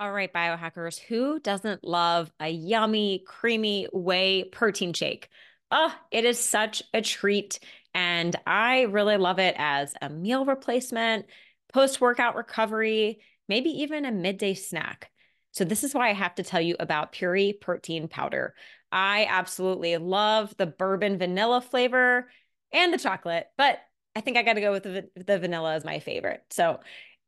All right, biohackers, who doesn't love a yummy, creamy whey protein shake? Oh, it is such a treat. And I really love it as a meal replacement, post workout recovery, maybe even a midday snack. So, this is why I have to tell you about Puori protein powder. I absolutely love the bourbon vanilla flavor and the chocolate, but I think I got to go with the, the vanilla as my favorite. So,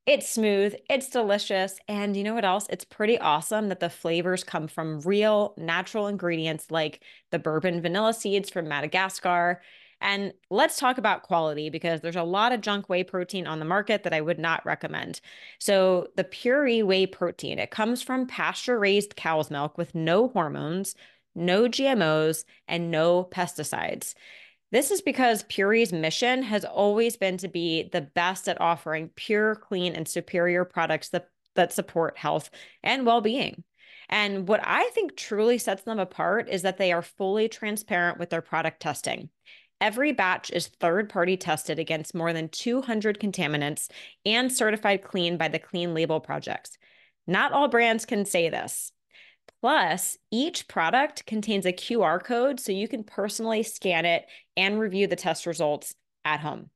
it's smooth, it's delicious, and you know what else? It's pretty awesome that the flavors come from real natural ingredients like the bourbon vanilla seeds from Madagascar. And let's talk about quality because there's a lot of junk whey protein on the market that I would not recommend. So, the Puori whey protein, it comes from pasture raised cow's milk with no hormones, no GMOs, and no pesticides. This is because Puori's mission has always been to be the best at offering pure, clean, and superior products that, that support health and well being. And what I think truly sets them apart is that they are fully transparent with their product testing. Every batch is third party tested against more than 200 contaminants and certified clean by the Clean Label Projects. Not all brands can say this. Plus, each product contains a QR code so you can personally scan it and review the test results at home.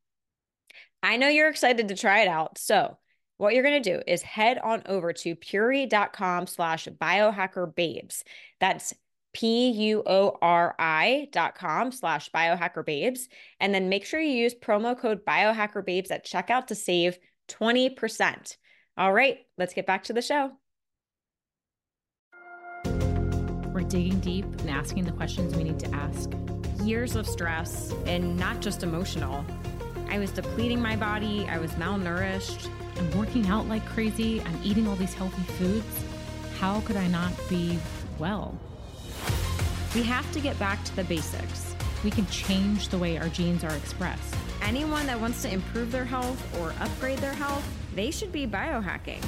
I know you're excited to try it out. So, what you're going to do is head on over to puori.com slash biohackerbabes. That's P-U-O-R-I dot com slash biohackerbabes. And then make sure you use promo code biohackerbabes at checkout to save 20%. All right, let's get back to the show. We're digging deep and asking the questions we need to ask. Years of stress and not just emotional. I was depleting my body, I was malnourished. I'm working out like crazy. I'm eating all these healthy foods. How could I not be well? We have to get back to the basics. We can change the way our genes are expressed. Anyone that wants to improve their health or upgrade their health, they should be biohacking.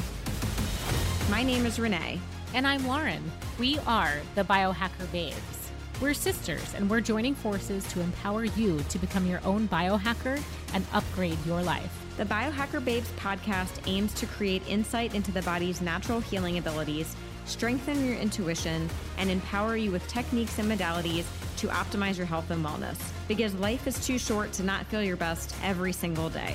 My name is Renee. And I'm Lauren. We are the Biohacker Babes. We're sisters, and we're joining forces to empower you to become your own biohacker and upgrade your life. The Biohacker Babes podcast aims to create insight into the body's natural healing abilities, strengthen your intuition, and empower you with techniques and modalities to optimize your health and wellness. Because life is too short to not feel your best every single day.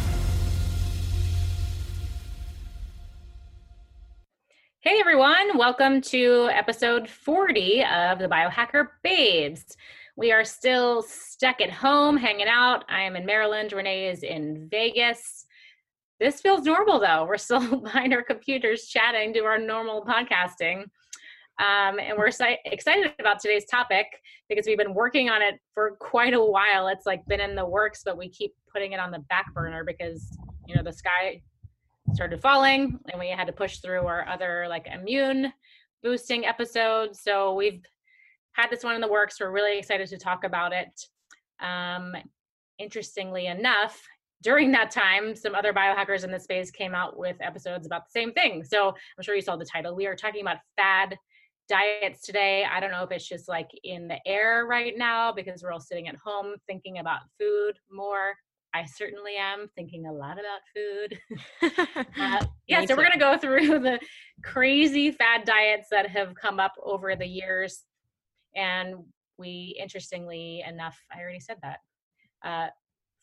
Hey everyone, welcome to episode 40 of the Biohacker Babes. We are still stuck at home hanging out. I am in Maryland, Renee is in Vegas. This feels normal though. We're still behind our computers chatting, do our normal podcasting. Um, and we're excited about today's topic because we've been working on it for quite a while. It's like been in the works, but we keep putting it on the back burner because, you know, the sky started falling and we had to push through our other like immune boosting episodes. So we've had this one in the works. We're really excited to talk about it. Um, interestingly enough, during that time, some other biohackers in the space came out with episodes about the same thing. So I'm sure you saw the title. We are talking about fad diets today. I don't know if it's just like in the air right now because we're all sitting at home thinking about food more. I certainly am thinking a lot about food. uh, yeah, so we're going to go through the crazy fad diets that have come up over the years. And we, interestingly enough, I already said that. Uh,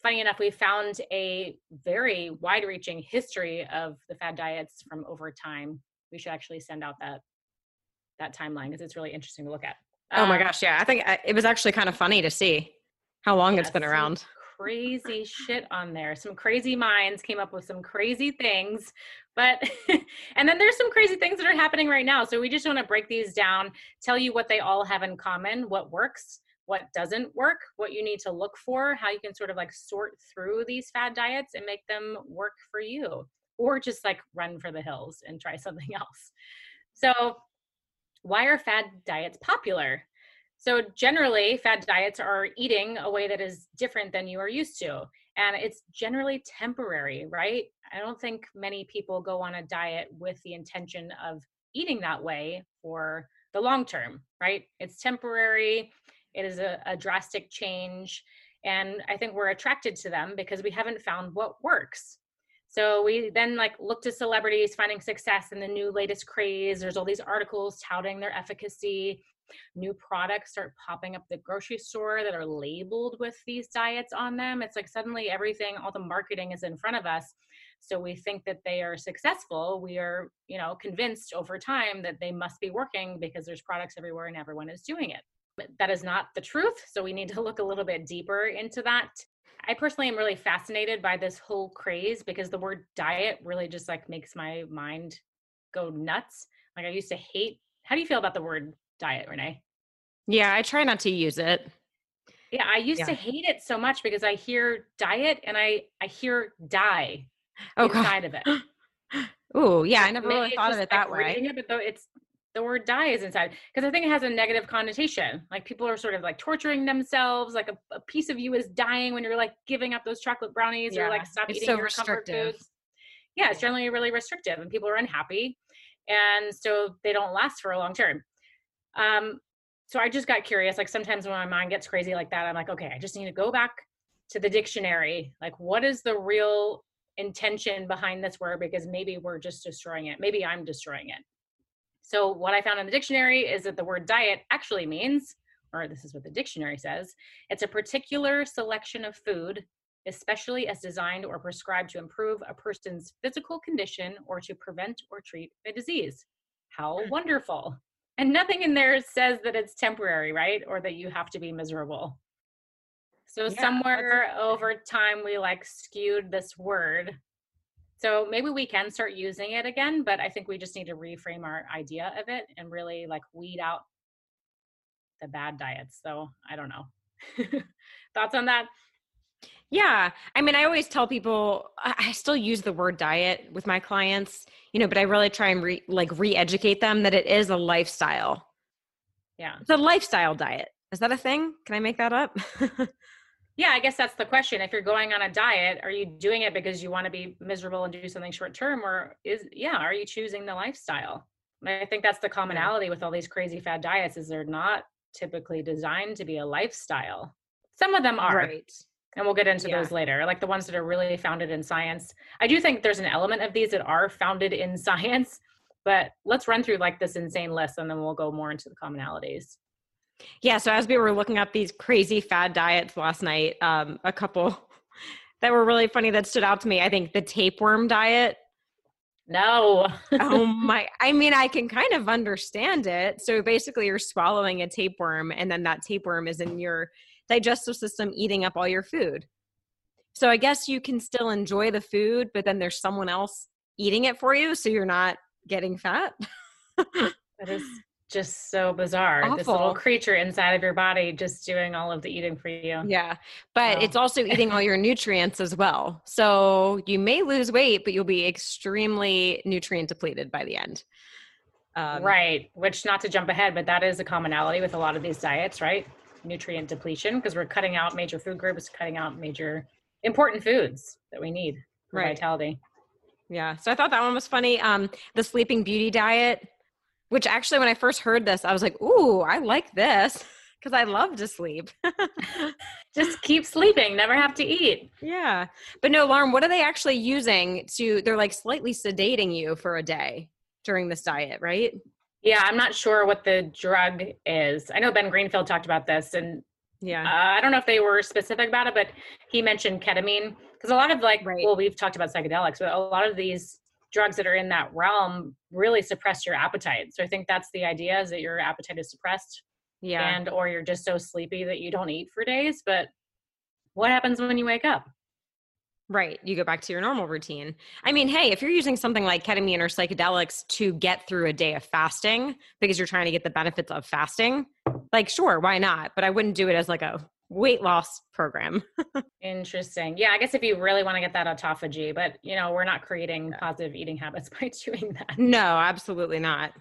funny enough, we found a very wide reaching history of the fad diets from over time. We should actually send out that that timeline because it's really interesting to look at. Um, oh my um, gosh, yeah. I think uh, it was actually kind of funny to see how long yeah, it's been around crazy shit on there. Some crazy minds came up with some crazy things, but and then there's some crazy things that are happening right now. So we just want to break these down, tell you what they all have in common, what works, what doesn't work, what you need to look for, how you can sort of like sort through these fad diets and make them work for you or just like run for the hills and try something else. So, why are fad diets popular? So, generally, fad diets are eating a way that is different than you are used to. And it's generally temporary, right? I don't think many people go on a diet with the intention of eating that way for the long term, right? It's temporary, it is a, a drastic change. And I think we're attracted to them because we haven't found what works. So we then like look to celebrities finding success in the new latest craze. There's all these articles touting their efficacy. New products start popping up the grocery store that are labeled with these diets on them. It's like suddenly everything, all the marketing is in front of us. So we think that they are successful. We are, you know, convinced over time that they must be working because there's products everywhere and everyone is doing it. That is not the truth. So we need to look a little bit deeper into that. I personally am really fascinated by this whole craze because the word diet really just like makes my mind go nuts. Like I used to hate. How do you feel about the word diet, Renee? Yeah, I try not to use it. Yeah, I used yeah. to hate it so much because I hear diet and I I hear die oh, inside God. of it. Oh, yeah, I never really thought of it that way. It, but though it's the word die is inside because I think it has a negative connotation. Like people are sort of like torturing themselves. Like a, a piece of you is dying when you're like giving up those chocolate brownies yeah. or like stop it's eating so your comfort foods. Yeah, it's generally really restrictive and people are unhappy. And so they don't last for a long term. Um, so I just got curious. Like sometimes when my mind gets crazy like that, I'm like, okay, I just need to go back to the dictionary. Like, what is the real intention behind this word? Because maybe we're just destroying it. Maybe I'm destroying it. So, what I found in the dictionary is that the word diet actually means, or this is what the dictionary says, it's a particular selection of food, especially as designed or prescribed to improve a person's physical condition or to prevent or treat a disease. How hmm. wonderful. And nothing in there says that it's temporary, right? Or that you have to be miserable. So, yeah, somewhere over time, we like skewed this word so maybe we can start using it again, but I think we just need to reframe our idea of it and really like weed out the bad diets. So I don't know. Thoughts on that? Yeah. I mean, I always tell people I still use the word diet with my clients, you know, but I really try and re, like re-educate them that it is a lifestyle. Yeah. It's a lifestyle diet. Is that a thing? Can I make that up? yeah i guess that's the question if you're going on a diet are you doing it because you want to be miserable and do something short term or is yeah are you choosing the lifestyle i think that's the commonality with all these crazy fad diets is they're not typically designed to be a lifestyle some of them are right and we'll get into yeah. those later like the ones that are really founded in science i do think there's an element of these that are founded in science but let's run through like this insane list and then we'll go more into the commonalities yeah. So as we were looking up these crazy fad diets last night, um, a couple that were really funny that stood out to me. I think the tapeworm diet. No. oh my! I mean, I can kind of understand it. So basically, you're swallowing a tapeworm, and then that tapeworm is in your digestive system, eating up all your food. So I guess you can still enjoy the food, but then there's someone else eating it for you, so you're not getting fat. that is just so bizarre. Awful. This little creature inside of your body just doing all of the eating for you. Yeah. But it's also eating all your nutrients as well. So you may lose weight, but you'll be extremely nutrient depleted by the end. Um, right. Which, not to jump ahead, but that is a commonality with a lot of these diets, right? Nutrient depletion, because we're cutting out major food groups, cutting out major important foods that we need for right. vitality. Yeah. So I thought that one was funny. Um, the sleeping beauty diet which actually, when I first heard this, I was like, ooh, I like this because I love to sleep. Just keep sleeping, never have to eat. Yeah. But no, Lauren, what are they actually using to, they're like slightly sedating you for a day during this diet, right? Yeah, I'm not sure what the drug is. I know Ben Greenfield talked about this and yeah, uh, I don't know if they were specific about it, but he mentioned ketamine because a lot of like, right. well, we've talked about psychedelics, but a lot of these drugs that are in that realm really suppress your appetite. So I think that's the idea is that your appetite is suppressed. Yeah. And or you're just so sleepy that you don't eat for days. But what happens when you wake up? Right. You go back to your normal routine. I mean, hey, if you're using something like ketamine or psychedelics to get through a day of fasting because you're trying to get the benefits of fasting, like, sure, why not? But I wouldn't do it as like a weight loss program. Interesting. Yeah, I guess if you really want to get that autophagy, but you know, we're not creating positive eating habits by doing that. No, absolutely not.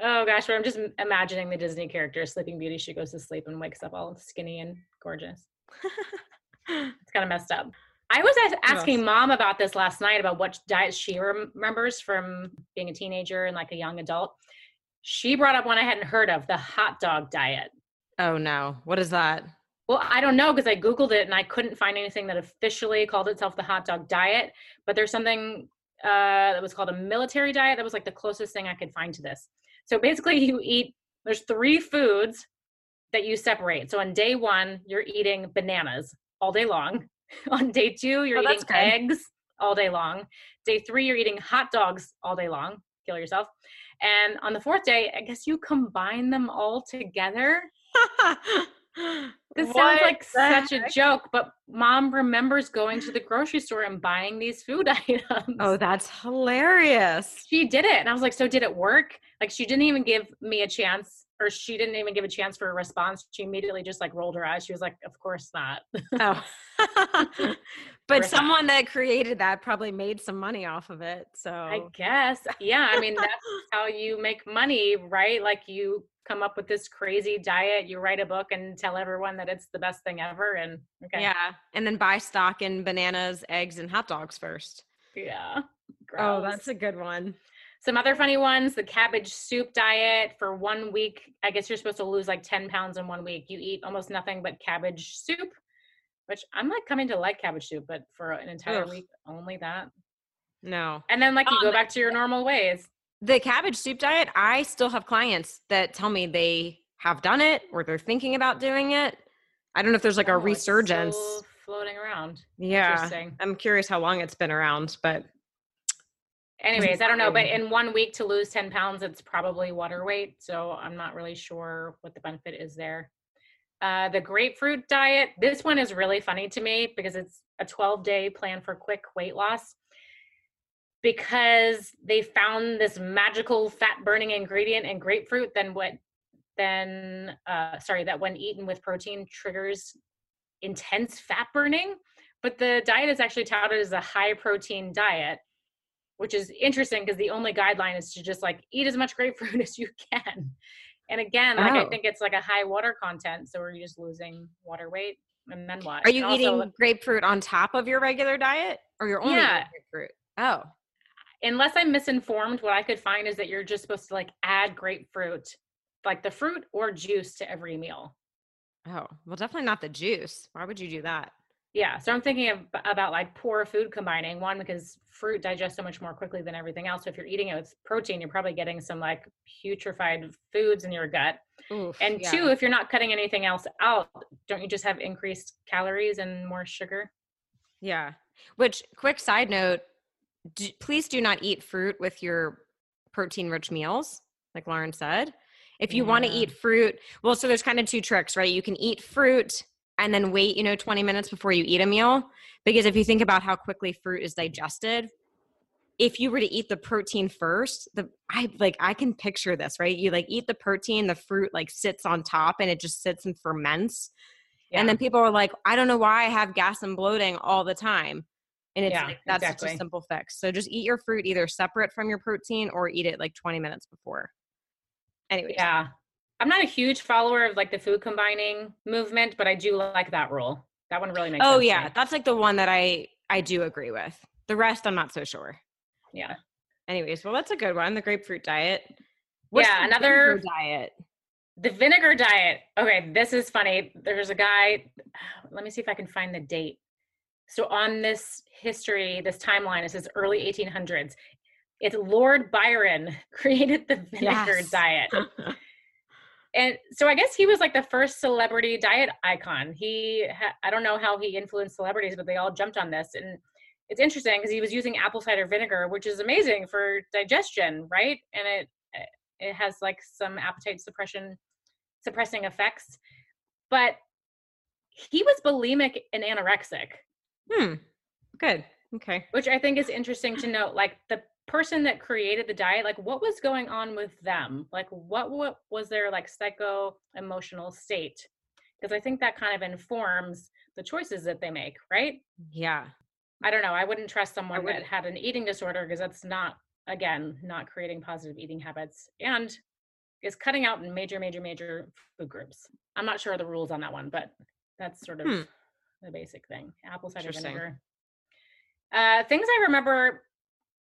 Oh gosh, but I'm just imagining the Disney character Sleeping Beauty. She goes to sleep and wakes up all skinny and gorgeous. it's kind of messed up. I was asking mom about this last night about what diet she remembers from being a teenager and like a young adult. She brought up one I hadn't heard of the hot dog diet. Oh no. What is that? Well, I don't know because I Googled it and I couldn't find anything that officially called itself the hot dog diet. But there's something uh, that was called a military diet. That was like the closest thing I could find to this. So basically, you eat, there's three foods that you separate. So on day one, you're eating bananas all day long. on day two, you're oh, eating eggs all day long. Day three, you're eating hot dogs all day long. Kill yourself. And on the fourth day, I guess you combine them all together. This what sounds like such heck? a joke, but mom remembers going to the grocery store and buying these food items. Oh, that's hilarious. She did it. And I was like, so did it work? Like she didn't even give me a chance or she didn't even give a chance for a response. She immediately just like rolled her eyes. She was like, of course not. oh. but someone that created that probably made some money off of it. So I guess. Yeah. I mean, that's how you make money, right? Like you come up with this crazy diet, you write a book and tell everyone that it's the best thing ever. And okay. Yeah. And then buy stock in bananas, eggs, and hot dogs first. Yeah. Oh, Gross. Oh, that's a good one. Some other funny ones the cabbage soup diet for one week. I guess you're supposed to lose like 10 pounds in one week. You eat almost nothing but cabbage soup, which I'm like coming to like cabbage soup, but for an entire Ugh. week, only that. No. And then like you um, go back to your normal ways the cabbage soup diet, I still have clients that tell me they have done it or they're thinking about doing it. I don't know if there's like oh, a resurgence floating around. Yeah. I'm curious how long it's been around, but anyways, I don't know. But in one week to lose 10 pounds, it's probably water weight. So I'm not really sure what the benefit is there. Uh, the grapefruit diet, this one is really funny to me because it's a 12 day plan for quick weight loss because they found this magical fat burning ingredient in grapefruit then what then uh, sorry that when eaten with protein triggers intense fat burning but the diet is actually touted as a high protein diet which is interesting because the only guideline is to just like eat as much grapefruit as you can and again like oh. i think it's like a high water content so we're you just losing water weight and then what are you eating grapefruit on top of your regular diet or you're only yeah. grapefruit oh unless I'm misinformed, what I could find is that you're just supposed to like add grapefruit, like the fruit or juice to every meal. Oh, well, definitely not the juice. Why would you do that? Yeah. So I'm thinking of, about like poor food combining. One, because fruit digests so much more quickly than everything else. So if you're eating it with protein, you're probably getting some like putrefied foods in your gut. Oof, and yeah. two, if you're not cutting anything else out, don't you just have increased calories and more sugar? Yeah. Which, quick side note, do, please do not eat fruit with your protein rich meals, like Lauren said. If you yeah. want to eat fruit, well, so there's kind of two tricks, right? You can eat fruit and then wait, you know, 20 minutes before you eat a meal. Because if you think about how quickly fruit is digested, if you were to eat the protein first, the I like I can picture this, right? You like eat the protein, the fruit like sits on top and it just sits and ferments. Yeah. And then people are like, I don't know why I have gas and bloating all the time. And it's yeah, like that's exactly. such a simple fix. So just eat your fruit either separate from your protein or eat it like 20 minutes before. Anyway. Yeah. I'm not a huge follower of like the food combining movement, but I do like that rule. That one really makes oh, sense. oh, yeah. That's like the one that I I do agree with. The rest I'm not so sure. Yeah. Anyways, well that's a good one. The grapefruit diet. What's yeah, another diet. The vinegar diet. Okay, this is funny. There's a guy. Let me see if I can find the date. So on this history, this timeline, it says early 1800s. It's Lord Byron created the vinegar yes. diet. and so I guess he was like the first celebrity diet icon. He, ha- I don't know how he influenced celebrities, but they all jumped on this. And it's interesting because he was using apple cider vinegar, which is amazing for digestion, right? And it it has like some appetite suppression suppressing effects. But he was bulimic and anorexic. Hmm. Good. Okay. Which I think is interesting to note. Like the person that created the diet, like what was going on with them? Like what what was their like psycho emotional state? Because I think that kind of informs the choices that they make, right? Yeah. I don't know. I wouldn't trust someone that had an eating disorder because that's not again not creating positive eating habits and is cutting out major, major, major food groups. I'm not sure of the rules on that one, but that's sort of Hmm. the basic thing. Apple cider vinegar. Uh, things I remember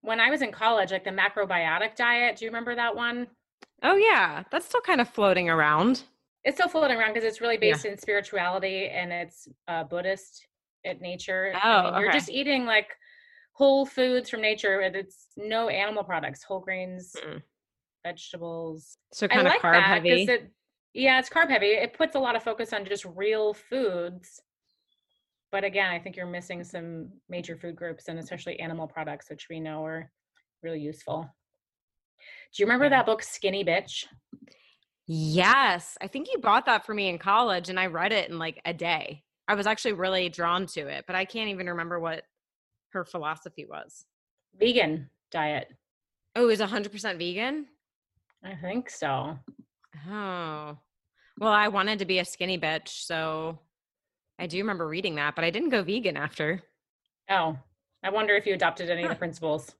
when I was in college, like the macrobiotic diet. Do you remember that one? Oh yeah, that's still kind of floating around. It's still floating around because it's really Yeah. based in spirituality and it's uh, Buddhist at nature. Oh, you're just eating like whole foods from nature. and It's no animal products, whole grains, Mm. vegetables. So I kind of like carb heavy. It, yeah, it's carb heavy. It puts a lot of focus on just real foods. But again, I think you're missing some major food groups and especially animal products, which we know are really useful. Do you remember that book, Skinny Bitch? Yes, I think you bought that for me in college, and I read it in like a day. I was actually really drawn to it, but I can't even remember what her philosophy was. Vegan diet. Oh, was 100% vegan? I think so. Oh. Well, I wanted to be a skinny bitch, so I do remember reading that, but I didn't go vegan after. Oh, I wonder if you adopted any of the principles.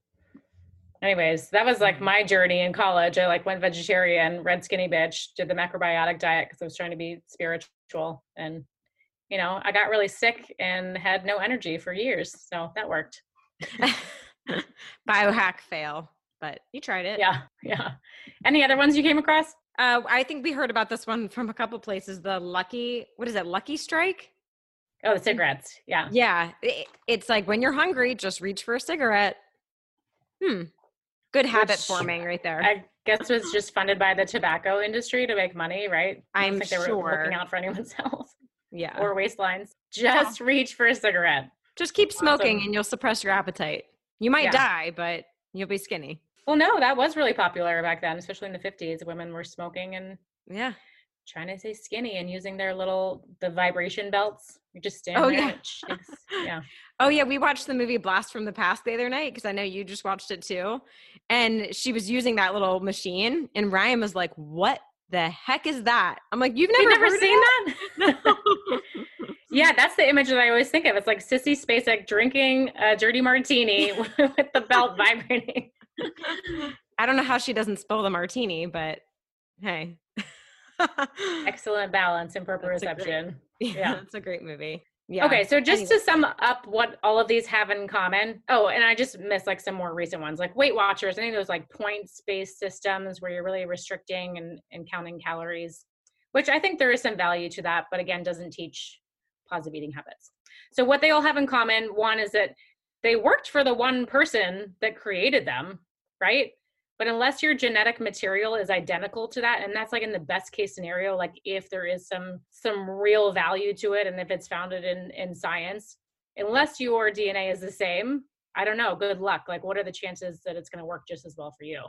Anyways, that was Mm. like my journey in college. I like went vegetarian, read Skinny Bitch, did the macrobiotic diet because I was trying to be spiritual. And, you know, I got really sick and had no energy for years. So that worked. Biohack fail, but you tried it. Yeah. Yeah. Any other ones you came across? Uh, I think we heard about this one from a couple places. The Lucky, what is it? Lucky Strike? Oh, the cigarettes. Yeah. Yeah, it's like when you're hungry, just reach for a cigarette. Hmm. Good habit Which forming right there. I guess it was just funded by the tobacco industry to make money, right? I'm think they were sure. looking out for anyone's health yeah. or waistlines. Just reach for a cigarette. just keep smoking awesome. and you'll suppress your appetite. You might Yeah. die, but you'll be skinny. Well, no, that was really popular back then, especially in the 50s. Women were smoking and Yeah. Trying to stay skinny and using their little the vibration belts. You just stand Oh, yeah. yeah. Oh yeah, we watched the movie Blast from the Past the other night because I know you just watched it too. And she was using that little machine, and Ryan was like, "What the heck is that?" I'm like, "You've never, You've never seen that? that?" yeah, that's the image that I always think of. It's like Sissy Spacek drinking a dirty martini with the belt vibrating. I don't know how she doesn't spill the martini, but hey. Excellent balance and That's great- proprioception. yeah, it's a great movie. Yeah. Okay, so just Anyway. to sum up what all of these have in common. Oh, and I just missed like some more recent ones, like Weight Watchers. Any of those like points-based systems where you're really restricting and, and counting calories, which I think there is some value to that, but again, doesn't teach positive eating habits. So what they all have in common, one is that they worked for the one person that created them, right? But unless your genetic material is identical to that, and that's like in the best case scenario, like if there is some some real value to it, and if it's founded in in science, unless your DNA is the same, I don't know. Good luck. Like, what are the chances that it's going to work just as well for you?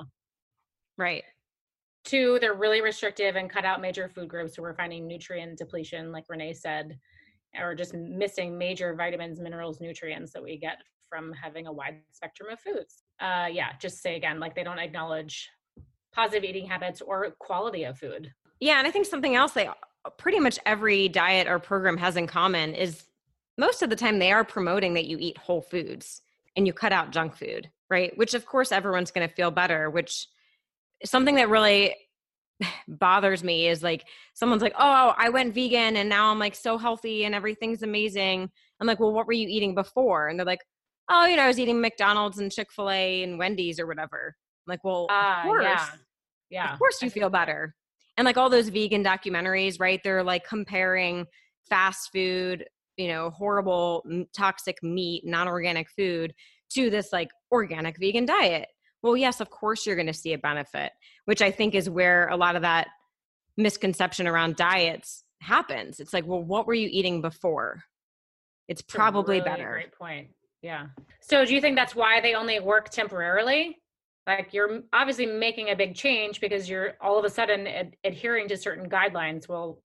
right. Two, they're really restrictive and cut out major food groups. So we're finding nutrient depletion, like Renee said, or just missing major vitamins, minerals, nutrients that we get from having a wide spectrum of foods. Uh, yeah, just say again, like they don't acknowledge positive eating habits or quality of food. Yeah, and I think something else they pretty much every diet or program has in common is most of the time they are promoting that you eat whole foods and you cut out junk food, right? Which of course everyone's going to feel better, which something that really bothers me is like someone's like, "Oh, I went vegan and now I'm like so healthy and everything's amazing." I'm like, "Well, what were you eating before?" And they're like, "Oh, you know, I was eating McDonald's and Chick-fil-A and Wendy's or whatever." I'm like, "Well, Ah, of course." yeah. Yeah. Of course you feel better. And like all those vegan documentaries, right? They're like comparing fast food, you know, horrible toxic meat, non-organic food to this like organic vegan diet. Well, yes, of course you're going to see a benefit, which I think is where a lot of that misconception around diets happens. It's like, well, what were you eating before? It's a probably really better. Great point. Yeah. So do you think that's why they only work temporarily? Like you're obviously making a big change because you're all of a sudden ad- adhering to certain guidelines. Well,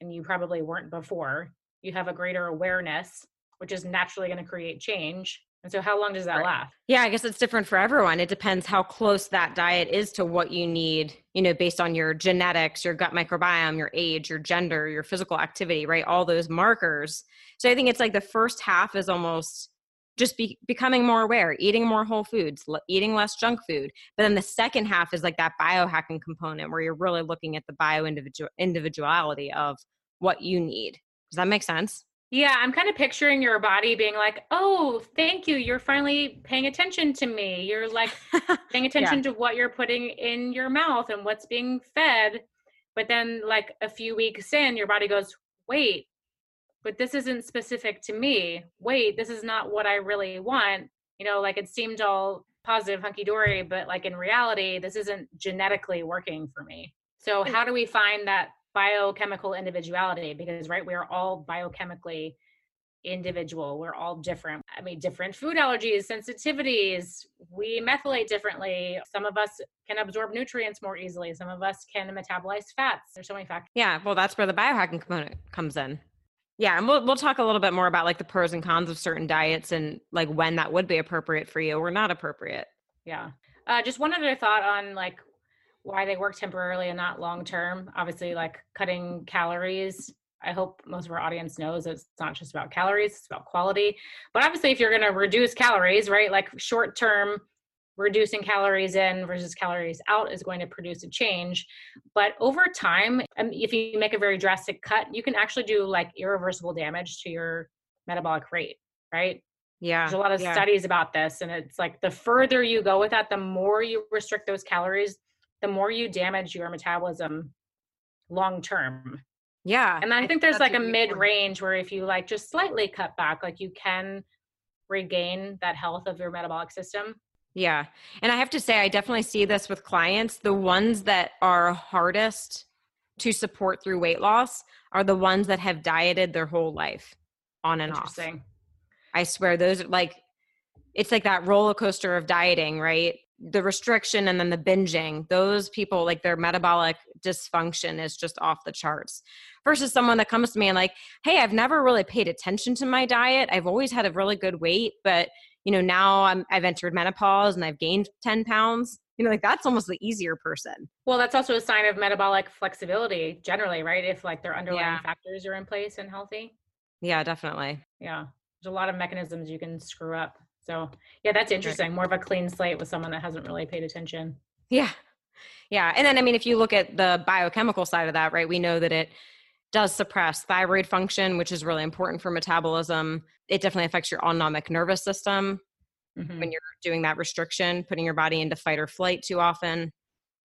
and you probably weren't before. You have a greater awareness, which is naturally going to create change. And so, how long does that Right. last? Yeah, I guess it's different for everyone. It depends how close that diet is to what you need, you know, based on your genetics, your gut microbiome, your age, your gender, your physical activity, right? All those markers. So I think it's like the first half is almost just be, becoming more aware, eating more whole foods, l- eating less junk food. But then the second half is like that biohacking component where you're really looking at the bio individual individuality of what you need. Does that make sense? Yeah, I'm kind of picturing your body being like, "Oh, thank you. You're finally paying attention to me. You're like paying attention yeah. to what you're putting in your mouth and what's being fed." But then like a few weeks in, your body goes, "Wait, but this isn't specific to me. Wait, this is not what I really want. You know, like it seemed all positive, hunky dory, but like in reality, this isn't genetically working for me. So, how do we find that biochemical individuality? Because, right, we're all biochemically individual. We're all different. I mean, different food allergies, sensitivities. We methylate differently. Some of us can absorb nutrients more easily. Some of us can metabolize fats. There's so many factors. Yeah, well, that's where the biohacking component comes in. Yeah, and we'll we'll talk a little bit more about like the pros and cons of certain diets and like when that would be appropriate for you or not appropriate. Yeah. Uh, just one other thought on like why they work temporarily and not long term. Obviously, like cutting calories. I hope most of our audience knows it's not just about calories; it's about quality. But obviously, if you're going to reduce calories, right, like short term reducing calories in versus calories out is going to produce a change. But over time, um, if you make a very drastic cut, you can actually do like irreversible damage to your metabolic rate, right? Yeah. There's a lot of yeah. studies about this. And it's like the further you go with that, the more you restrict those calories, the more you damage your metabolism long term. Yeah. And I think there's like a mid range where if you like just slightly cut back, like you can regain that health of your metabolic system. Yeah. And I have to say, I definitely see this with clients. The ones that are hardest to support through weight loss are the ones that have dieted their whole life on and off. I swear, those are like, it's like that roller coaster of dieting, right? The restriction and then the binging, those people, like their metabolic dysfunction is just off the charts. Versus someone that comes to me and, like, hey, I've never really paid attention to my diet. I've always had a really good weight, but you know, now I'm, I've entered menopause and I've gained 10 pounds. You know, like that's almost the easier person. Well, that's also a sign of metabolic flexibility generally, right? If like their underlying yeah. factors are in place and healthy. Yeah, definitely. Yeah. There's a lot of mechanisms you can screw up. So, yeah, that's interesting. More of a clean slate with someone that hasn't really paid attention. Yeah. Yeah. And then, I mean, if you look at the biochemical side of that, right, we know that it does suppress thyroid function, which is really important for metabolism. It definitely affects your autonomic nervous system mm-hmm. when you're doing that restriction, putting your body into fight or flight too often.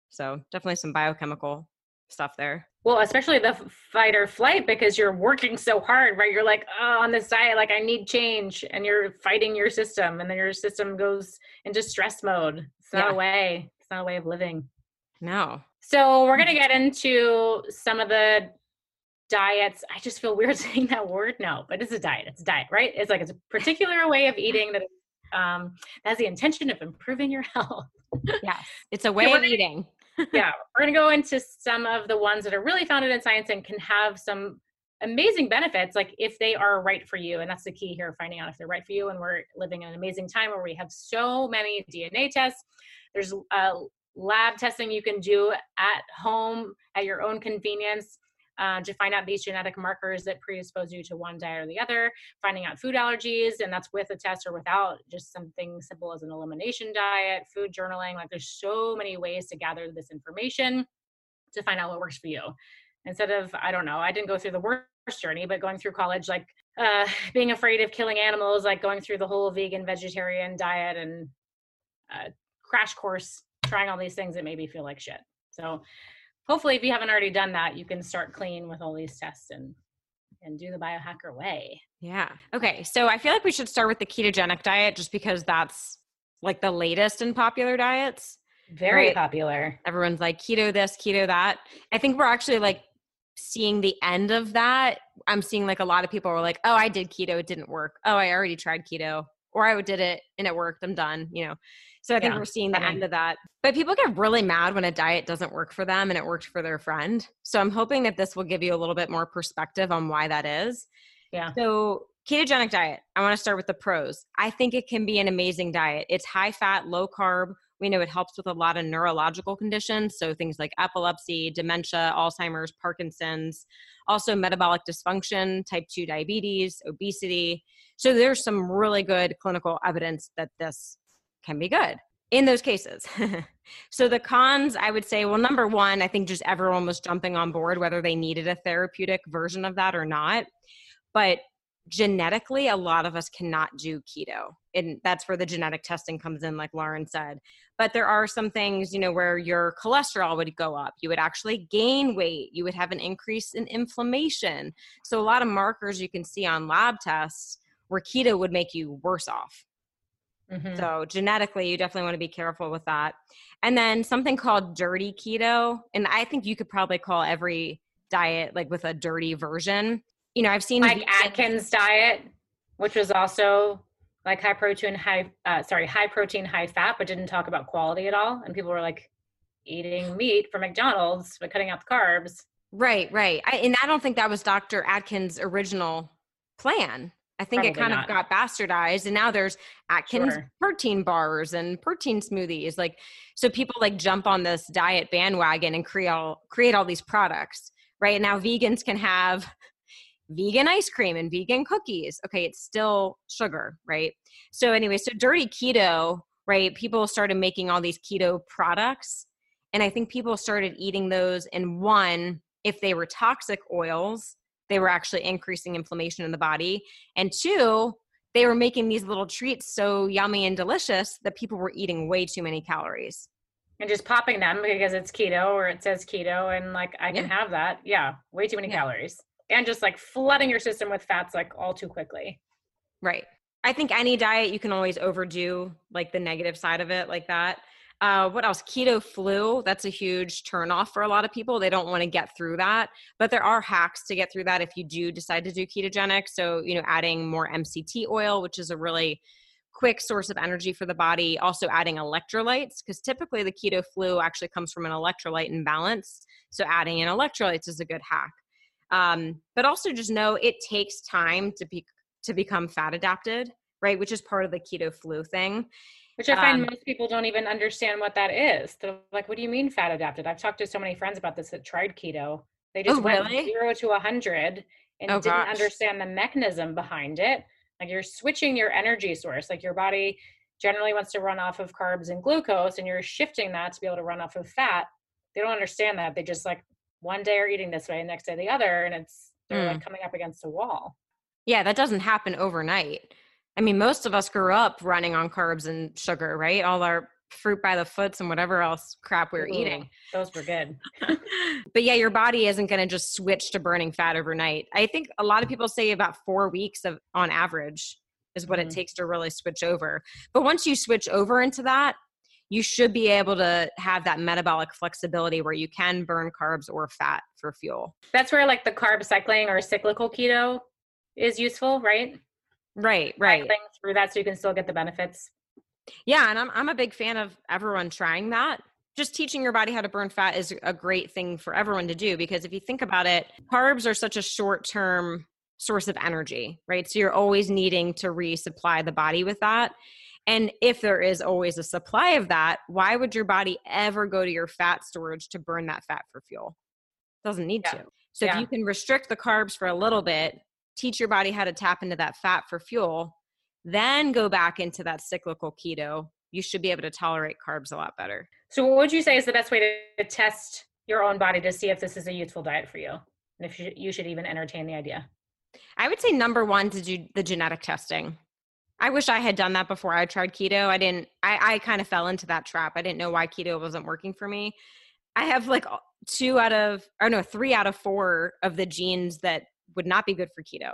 So, definitely some biochemical stuff there. Well, especially the fight or flight because you're working so hard, right? You're like, oh, on this diet, like I need change, and you're fighting your system, and then your system goes into stress mode. It's not yeah. a way. It's not a way of living. No. So we're gonna get into some of the diets i just feel weird saying that word no but it's a diet it's a diet right? It's like it's a particular way of eating that um, has the intention of improving your health. Yes it's a way of gonna, eating. Yeah we're going to go into some of the ones that are really founded in science and can have some amazing benefits like if they are right for you and that's the key here finding out if they're right for you and we're living in an amazing time where we have so many dna tests. There's uh, lab testing you can do at home at your own convenience uh, to find out these genetic markers that predispose you to one diet or the other, finding out food allergies, and that's with a test or without, just something simple as an elimination diet, food journaling. Like there's so many ways to gather this information to find out what works for you. Instead of, I don't know, I didn't go through the worst journey, but going through college, like uh, being afraid of killing animals, like going through the whole vegan, vegetarian diet and uh, crash course, trying all these things that made me feel like shit. So hopefully if you haven't already done that you can start clean with all these tests and and do the biohacker way. Yeah. Okay so i feel like we should start with the ketogenic diet just because that's like the latest in popular diets very right? popular. Everyone's like keto this keto that. I think we're actually like seeing the end of that. I'm seeing like a lot of people are like oh i did keto it didn't work. Oh i already tried keto or i did it and it worked i'm done you know so I think yeah. we're seeing the end of that. But people get really mad when a diet doesn't work for them and it worked for their friend. So I'm hoping that this will give you a little bit more perspective on why that is. Yeah. So ketogenic diet, I want to start with the pros. I think it can be an amazing diet. It's high fat, low carb. We know it helps with a lot of neurological conditions. So things like epilepsy, dementia, Alzheimer's, Parkinson's, also metabolic dysfunction, type 2 diabetes, obesity. So there's some really good clinical evidence that this can be good in those cases. so the cons, I would say, well, number one, I think just everyone was jumping on board, whether they needed a therapeutic version of that or not. But genetically, a lot of us cannot do keto. And that's where the genetic testing comes in, like Lauren said. But there are some things, you know, where your cholesterol would go up. You would actually gain weight. You would have an increase in inflammation. So, a lot of markers you can see on lab tests where keto would make you worse off. Mm-hmm. So, genetically, you definitely want to be careful with that. And then something called dirty keto. And I think you could probably call every diet like with a dirty version you know, I've seen like Atkins diet, which was also like high protein, high uh, sorry, high protein, high fat, but didn't talk about quality at all. And people were like eating meat from McDonald's but cutting out the carbs. Right, right. I, and I don't think that was Dr. Atkins' original plan. I think Probably it kind not. of got bastardized, and now there's Atkins sure. protein bars and protein smoothies. Like, so people like jump on this diet bandwagon and create all create all these products. Right now, vegans can have vegan ice cream and vegan cookies. Okay, it's still sugar, right? So, anyway, so dirty keto, right? People started making all these keto products. And I think people started eating those. And one, if they were toxic oils, they were actually increasing inflammation in the body. And two, they were making these little treats so yummy and delicious that people were eating way too many calories. And just popping them because it's keto or it says keto and like I can yeah. have that. Yeah, way too many yeah. calories and just like flooding your system with fats like all too quickly. Right. I think any diet you can always overdo like the negative side of it like that. Uh, what else? Keto flu. That's a huge turnoff for a lot of people. They don't want to get through that, but there are hacks to get through that if you do decide to do ketogenic. So, you know, adding more MCT oil, which is a really quick source of energy for the body. Also, adding electrolytes, because typically the keto flu actually comes from an electrolyte imbalance. So, adding in electrolytes is a good hack. Um, but also just know it takes time to be to become fat adapted, right? Which is part of the keto flu thing. Which I find um, most people don't even understand what that is. They're like, "What do you mean fat adapted?" I've talked to so many friends about this that tried keto. They just oh, went really? zero to a hundred and oh, didn't gosh. understand the mechanism behind it. Like you're switching your energy source. Like your body generally wants to run off of carbs and glucose, and you're shifting that to be able to run off of fat. They don't understand that. They just like one day are eating this way, next day the other, and it's they're mm. like coming up against a wall. Yeah, that doesn't happen overnight. I mean, most of us grew up running on carbs and sugar, right? All our fruit by the foots and whatever else crap we were Ooh, eating. Those were good. but yeah, your body isn't going to just switch to burning fat overnight. I think a lot of people say about four weeks of on average is what mm-hmm. it takes to really switch over. But once you switch over into that, you should be able to have that metabolic flexibility where you can burn carbs or fat for fuel. That's where like the carb cycling or cyclical keto is useful, right? Right, right. Cycling through that so you can still get the benefits. Yeah, and I'm I'm a big fan of everyone trying that. Just teaching your body how to burn fat is a great thing for everyone to do because if you think about it, carbs are such a short-term source of energy, right? So you're always needing to resupply the body with that. And if there is always a supply of that, why would your body ever go to your fat storage to burn that fat for fuel? It Doesn't need yeah. to. So yeah. if you can restrict the carbs for a little bit, teach your body how to tap into that fat for fuel, then go back into that cyclical keto, you should be able to tolerate carbs a lot better. So what would you say is the best way to test your own body to see if this is a useful diet for you? And if you should even entertain the idea? I would say number one to do the genetic testing. I wish I had done that before I tried keto. I didn't, I, I kind of fell into that trap. I didn't know why keto wasn't working for me. I have like two out of, or no, three out of four of the genes that would not be good for keto.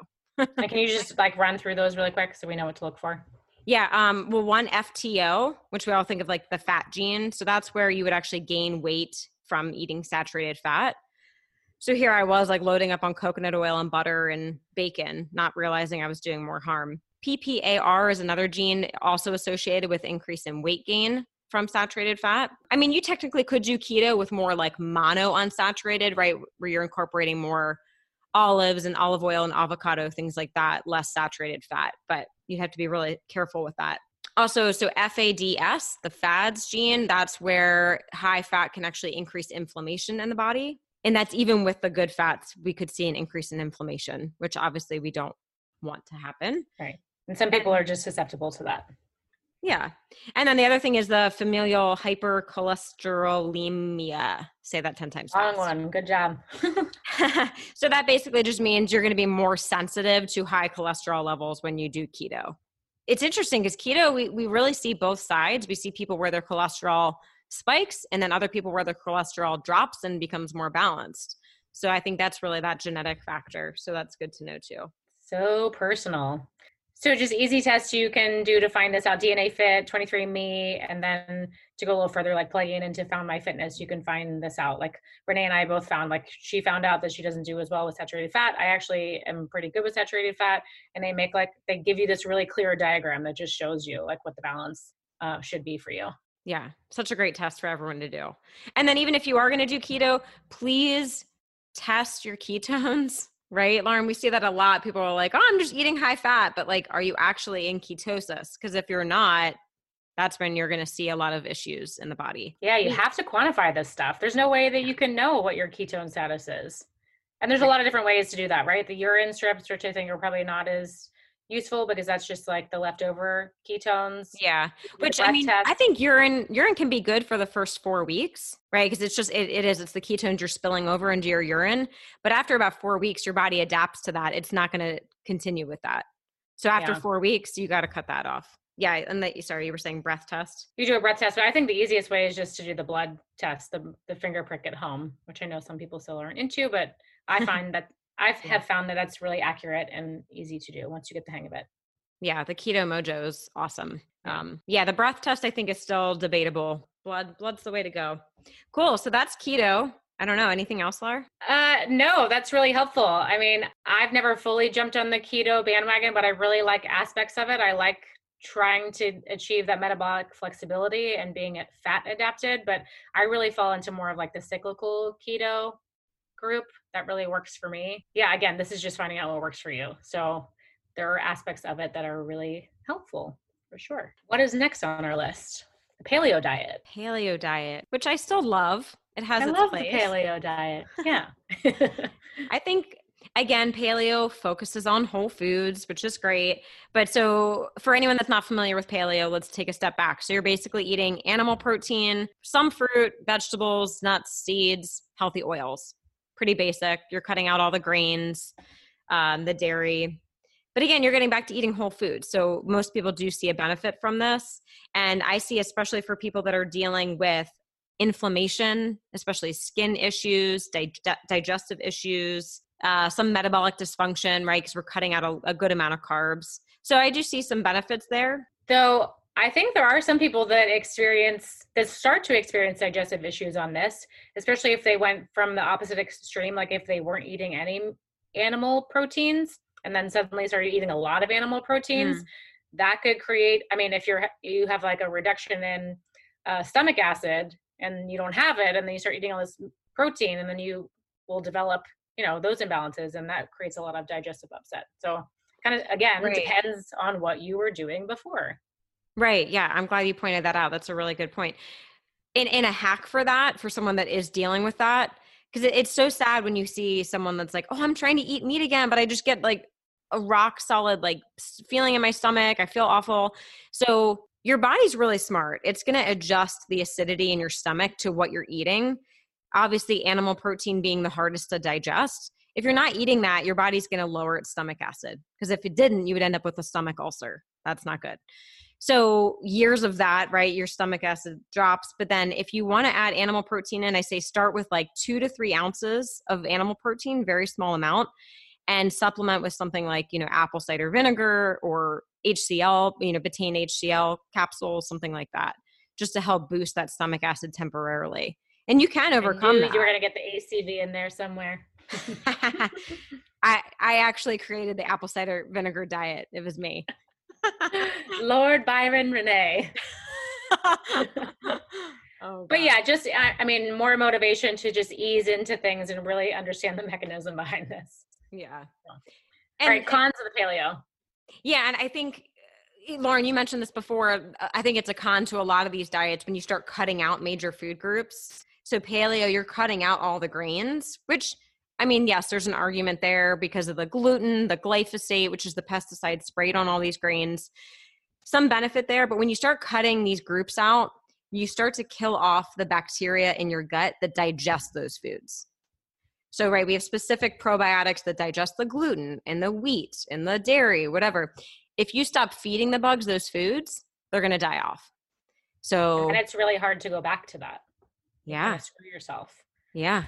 can you just like run through those really quick so we know what to look for? Yeah. Um, well, one FTO, which we all think of like the fat gene. So that's where you would actually gain weight from eating saturated fat. So here I was like loading up on coconut oil and butter and bacon, not realizing I was doing more harm. PPAR is another gene also associated with increase in weight gain from saturated fat. I mean, you technically could do keto with more like mono unsaturated, right? Where you're incorporating more olives and olive oil and avocado, things like that, less saturated fat, but you have to be really careful with that. Also, so FADS, the FADS gene, that's where high fat can actually increase inflammation in the body. And that's even with the good fats, we could see an increase in inflammation, which obviously we don't want to happen. Right. And some people are just susceptible to that. Yeah. And then the other thing is the familial hypercholesterolemia. Say that 10 times. Long one. Good job. so that basically just means you're going to be more sensitive to high cholesterol levels when you do keto. It's interesting because keto, we, we really see both sides. We see people where their cholesterol spikes and then other people where their cholesterol drops and becomes more balanced. So I think that's really that genetic factor. So that's good to know too. So personal. So just easy tests you can do to find this out DNA Fit, 23andMe, and then to go a little further, like plugging into Found My Fitness, you can find this out. Like Renee and I both found, like she found out that she doesn't do as well with saturated fat. I actually am pretty good with saturated fat, and they make like they give you this really clear diagram that just shows you like what the balance uh, should be for you. Yeah, such a great test for everyone to do. And then even if you are going to do keto, please test your ketones right lauren? We see that a lot. People are like oh i'm just eating high fat but like are you actually in ketosis? Because if you're not that's when you're going to see a lot of issues in the body. Yeah you have to quantify this stuff. There's no way that you can know what your ketone status is. And there's a lot of different ways to do that right? The urine strips which i think are probably not as useful because that's just like the leftover ketones. Yeah. Which I mean, test. I think urine urine can be good for the first 4 weeks, right? Because it's just it, it is it's the ketones you're spilling over into your urine, but after about 4 weeks your body adapts to that. It's not going to continue with that. So after yeah. 4 weeks you got to cut that off. Yeah, and that sorry, you were saying breath test. You do a breath test, but I think the easiest way is just to do the blood test, the the finger prick at home, which I know some people still aren't into, but I find that I have found that that's really accurate and easy to do once you get the hang of it. Yeah, the keto mojo is awesome. Um, yeah, the breath test I think is still debatable. Blood, blood's the way to go. Cool. So that's keto. I don't know. Anything else, Laura? Uh, no, that's really helpful. I mean, I've never fully jumped on the keto bandwagon, but I really like aspects of it. I like trying to achieve that metabolic flexibility and being fat adapted, but I really fall into more of like the cyclical keto group that really works for me. Yeah, again, this is just finding out what works for you. So there are aspects of it that are really helpful for sure. What is next on our list? The paleo diet. Paleo diet, which I still love. It has I its love place. the paleo diet. Yeah. I think again paleo focuses on whole foods which is great but so for anyone that's not familiar with paleo let's take a step back so you're basically eating animal protein some fruit vegetables nuts seeds healthy oils pretty basic. You're cutting out all the grains, um, the dairy. But again, you're getting back to eating whole food. So most people do see a benefit from this. And I see, especially for people that are dealing with inflammation, especially skin issues, dig- digestive issues, uh, some metabolic dysfunction, right? Because we're cutting out a, a good amount of carbs. So I do see some benefits there. So I think there are some people that experience that start to experience digestive issues on this, especially if they went from the opposite extreme, like if they weren't eating any animal proteins and then suddenly started eating a lot of animal proteins. Mm. That could create. I mean, if you're you have like a reduction in uh, stomach acid and you don't have it, and then you start eating all this protein, and then you will develop, you know, those imbalances, and that creates a lot of digestive upset. So, kind of again, right. depends on what you were doing before. Right. Yeah. I'm glad you pointed that out. That's a really good point. In in a hack for that, for someone that is dealing with that, because it, it's so sad when you see someone that's like, oh, I'm trying to eat meat again, but I just get like a rock solid like feeling in my stomach. I feel awful. So your body's really smart. It's going to adjust the acidity in your stomach to what you're eating. Obviously, animal protein being the hardest to digest. If you're not eating that, your body's going to lower its stomach acid. Because if it didn't, you would end up with a stomach ulcer. That's not good. So years of that, right? Your stomach acid drops. But then if you want to add animal protein in, I say start with like two to three ounces of animal protein, very small amount, and supplement with something like, you know, apple cider vinegar or HCl, you know, betaine HCl capsules, something like that, just to help boost that stomach acid temporarily. And you can overcome. You were going to get the ACV in there somewhere. I I actually created the apple cider vinegar diet. It was me. Lord Byron Renee. oh, but yeah, just I, I, mean, more motivation to just ease into things and really understand the mechanism behind this. Yeah. So. And, right, cons of the paleo. Yeah, and I think eh, Lauren, you mentioned this before. I think it's a con to a lot of these diets when you start cutting out major food groups. So paleo, you're cutting out all the grains, which I mean, yes, there's an argument there because of the gluten, the glyphosate, which is the pesticide sprayed on all these grains. Some benefit there, but when you start cutting these groups out, you start to kill off the bacteria in your gut that digest those foods. So, right, we have specific probiotics that digest the gluten and the wheat and the dairy, whatever. If you stop feeding the bugs those foods, they're going to die off. So, and it's really hard to go back to that. Yeah. screw yourself. Yeah.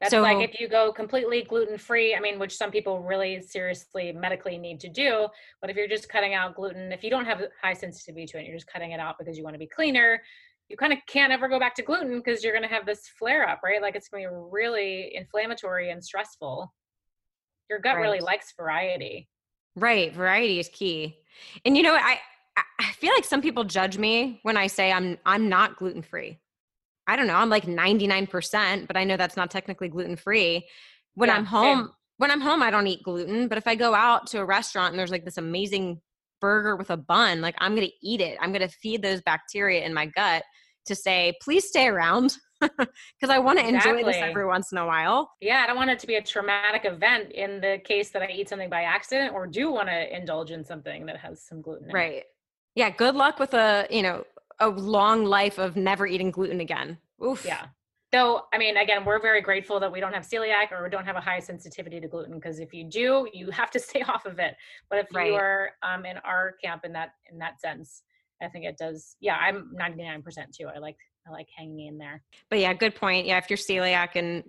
That's so, like if you go completely gluten free, I mean, which some people really seriously medically need to do. But if you're just cutting out gluten, if you don't have high sensitivity to it, you're just cutting it out because you want to be cleaner, you kind of can't ever go back to gluten because you're going to have this flare up, right? Like it's going to be really inflammatory and stressful. Your gut right. really likes variety. Right. Variety is key. And you know, I, I feel like some people judge me when I say I'm I'm not gluten free. I don't know, I'm like 99%, but I know that's not technically gluten free. When yeah, I'm home, same. when I'm home, I don't eat gluten. But if I go out to a restaurant and there's like this amazing burger with a bun, like I'm going to eat it. I'm going to feed those bacteria in my gut to say, please stay around because I want to exactly. enjoy this every once in a while. Yeah, I don't want it to be a traumatic event in the case that I eat something by accident or do want to indulge in something that has some gluten. right. Yeah. Good luck with a, you know, a long life of never eating gluten again. Oof. Yeah. So, I mean, again, we're very grateful that we don't have celiac or we don't have a high sensitivity to gluten because if you do, you have to stay off of it. But if right. you are um, in our camp in that in that sense, I think it does. Yeah, I'm 99% too. I like I like hanging in there. But yeah, good point. Yeah, if you're celiac and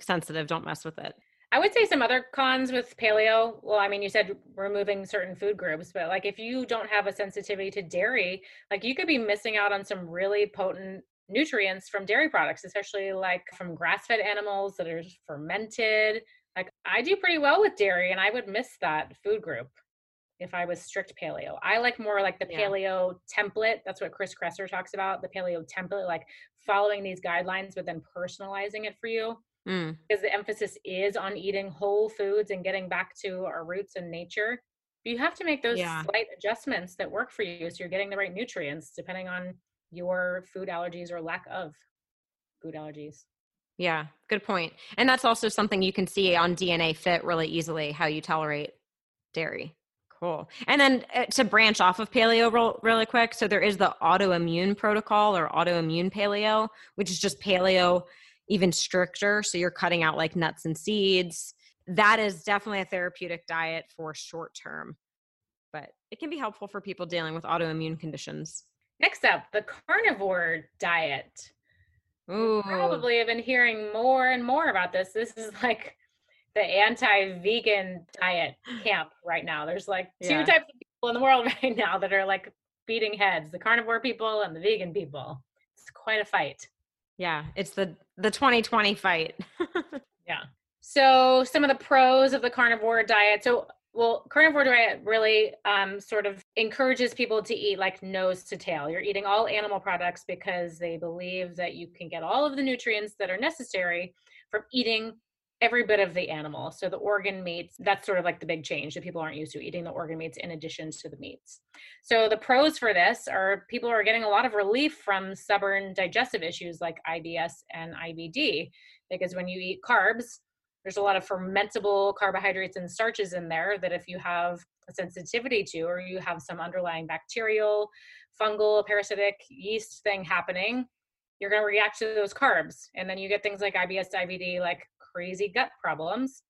sensitive, don't mess with it. I would say some other cons with paleo. Well, I mean, you said removing certain food groups, but like if you don't have a sensitivity to dairy, like you could be missing out on some really potent nutrients from dairy products, especially like from grass fed animals that are fermented. Like I do pretty well with dairy and I would miss that food group if I was strict paleo. I like more like the yeah. paleo template. That's what Chris Kresser talks about the paleo template, like following these guidelines, but then personalizing it for you mm. because the emphasis is on eating whole foods and getting back to our roots and nature. You have to make those yeah. slight adjustments that work for you so you're getting the right nutrients depending on your food allergies or lack of food allergies. Yeah, good point. And that's also something you can see on DNA Fit really easily how you tolerate dairy. Cool. And then uh, to branch off of paleo real, really quick, so there is the autoimmune protocol or autoimmune paleo, which is just paleo even stricter. So you're cutting out like nuts and seeds. That is definitely a therapeutic diet for short term, but it can be helpful for people dealing with autoimmune conditions. Next up, the carnivore diet. Ooh. Probably have been hearing more and more about this. This is like the anti-vegan diet camp right now. There's like two yeah. types of people in the world right now that are like beating heads: the carnivore people and the vegan people. It's quite a fight. Yeah, it's the the 2020 fight. yeah. So some of the pros of the carnivore diet. So well, carnivore diet really um, sort of encourages people to eat like nose to tail. You're eating all animal products because they believe that you can get all of the nutrients that are necessary from eating every bit of the animal. So the organ meats, that's sort of like the big change that people aren't used to eating the organ meats in addition to the meats. So the pros for this are people are getting a lot of relief from stubborn digestive issues like IBS and IBD because when you eat carbs, there's a lot of fermentable carbohydrates and starches in there that if you have a sensitivity to or you have some underlying bacterial, fungal, parasitic yeast thing happening, you're going to react to those carbs and then you get things like IBS, IBD, like crazy gut problems.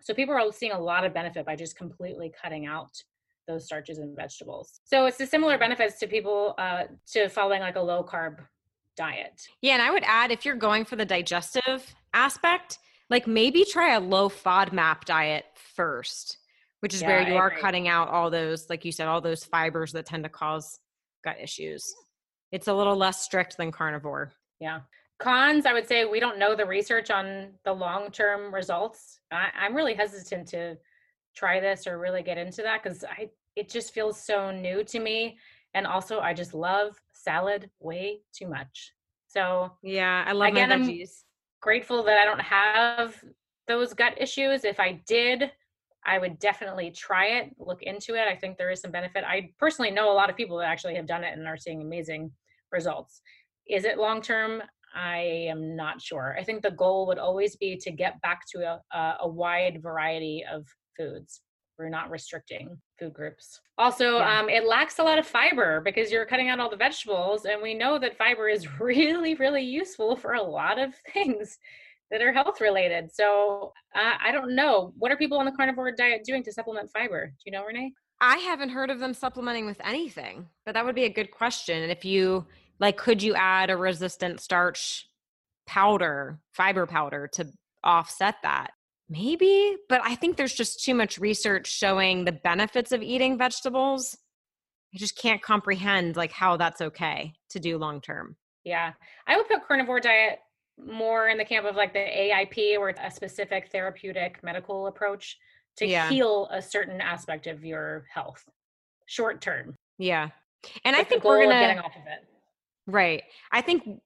So people are seeing a lot of benefit by just completely cutting out those starches and vegetables. So it's the similar benefits to people uh, to following like a low carb diet. Yeah, and I would add if you're going for the digestive aspect, like maybe try a low FODMAP diet first, which is yeah, where you I are agree. cutting out all those, like you said, all those fibers that tend to cause gut issues. It's a little less strict than carnivore. Yeah. Cons, I would say we don't know the research on the long term results. I, I'm really hesitant to try this or really get into that because I it just feels so new to me. And also I just love salad way too much. So yeah, I love again, my veggies. I'm grateful that I don't have those gut issues. If I did, I would definitely try it, look into it. I think there is some benefit. I personally know a lot of people that actually have done it and are seeing amazing results. Is it long term? I am not sure. I think the goal would always be to get back to a, a wide variety of foods. We're not restricting food groups. Also, yeah. um, it lacks a lot of fiber because you're cutting out all the vegetables, and we know that fiber is really, really useful for a lot of things that are health related. So uh, I don't know. What are people on the carnivore diet doing to supplement fiber? Do you know, Renee? I haven't heard of them supplementing with anything, but that would be a good question. And if you like, could you add a resistant starch powder, fiber powder to offset that? Maybe, but I think there's just too much research showing the benefits of eating vegetables. I just can't comprehend like how that's okay to do long term. Yeah. I would put carnivore diet more in the camp of like the AIP or a specific therapeutic medical approach to yeah. heal a certain aspect of your health short term. Yeah. And I think we're gonna getting off of it. Right. I think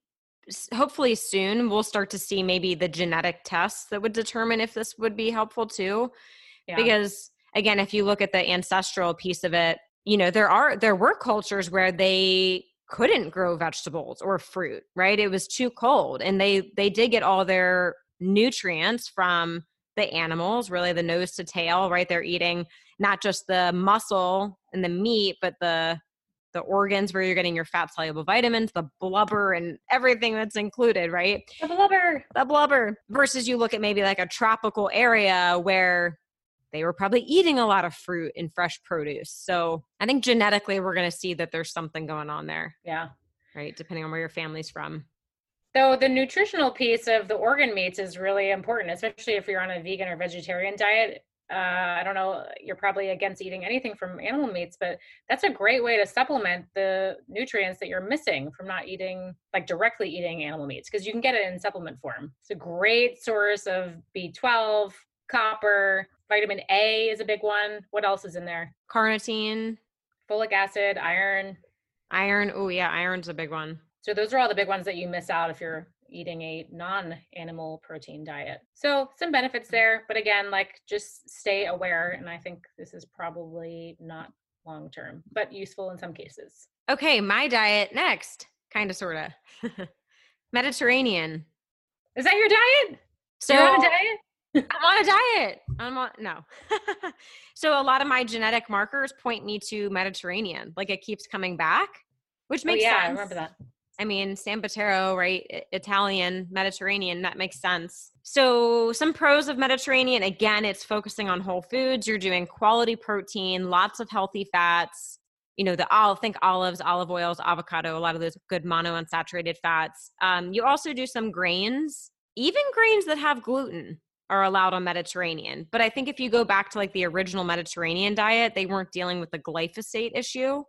hopefully soon we'll start to see maybe the genetic tests that would determine if this would be helpful too. Yeah. Because again, if you look at the ancestral piece of it, you know, there are there were cultures where they couldn't grow vegetables or fruit, right? It was too cold and they they did get all their nutrients from the animals, really the nose to tail, right? They're eating not just the muscle and the meat, but the the organs where you're getting your fat soluble vitamins, the blubber and everything that's included, right? The blubber. The blubber. Versus you look at maybe like a tropical area where they were probably eating a lot of fruit and fresh produce. So I think genetically we're going to see that there's something going on there. Yeah. Right. Depending on where your family's from. So the nutritional piece of the organ meats is really important, especially if you're on a vegan or vegetarian diet. Uh, I don't know, you're probably against eating anything from animal meats, but that's a great way to supplement the nutrients that you're missing from not eating, like directly eating animal meats, because you can get it in supplement form. It's a great source of B12, copper, vitamin A is a big one. What else is in there? Carnitine, folic acid, iron. Iron. Oh, yeah, iron's a big one. So those are all the big ones that you miss out if you're eating a non-animal protein diet. So some benefits mm. there, but again, like just stay aware and I think this is probably not long term, but useful in some cases. Okay, my diet next, kind of sort of. Mediterranean. Is that your diet? So You're on a diet? I'm on a diet. I'm on no. so a lot of my genetic markers point me to Mediterranean. Like it keeps coming back, which oh, makes oh, yeah, sense. I remember that. I mean, San Sambataro, right? Italian, Mediterranean, that makes sense. So, some pros of Mediterranean again, it's focusing on whole foods. You're doing quality protein, lots of healthy fats. You know, the olive, think olives, olive oils, avocado, a lot of those good monounsaturated fats. Um, you also do some grains, even grains that have gluten are allowed on Mediterranean. But I think if you go back to like the original Mediterranean diet, they weren't dealing with the glyphosate issue.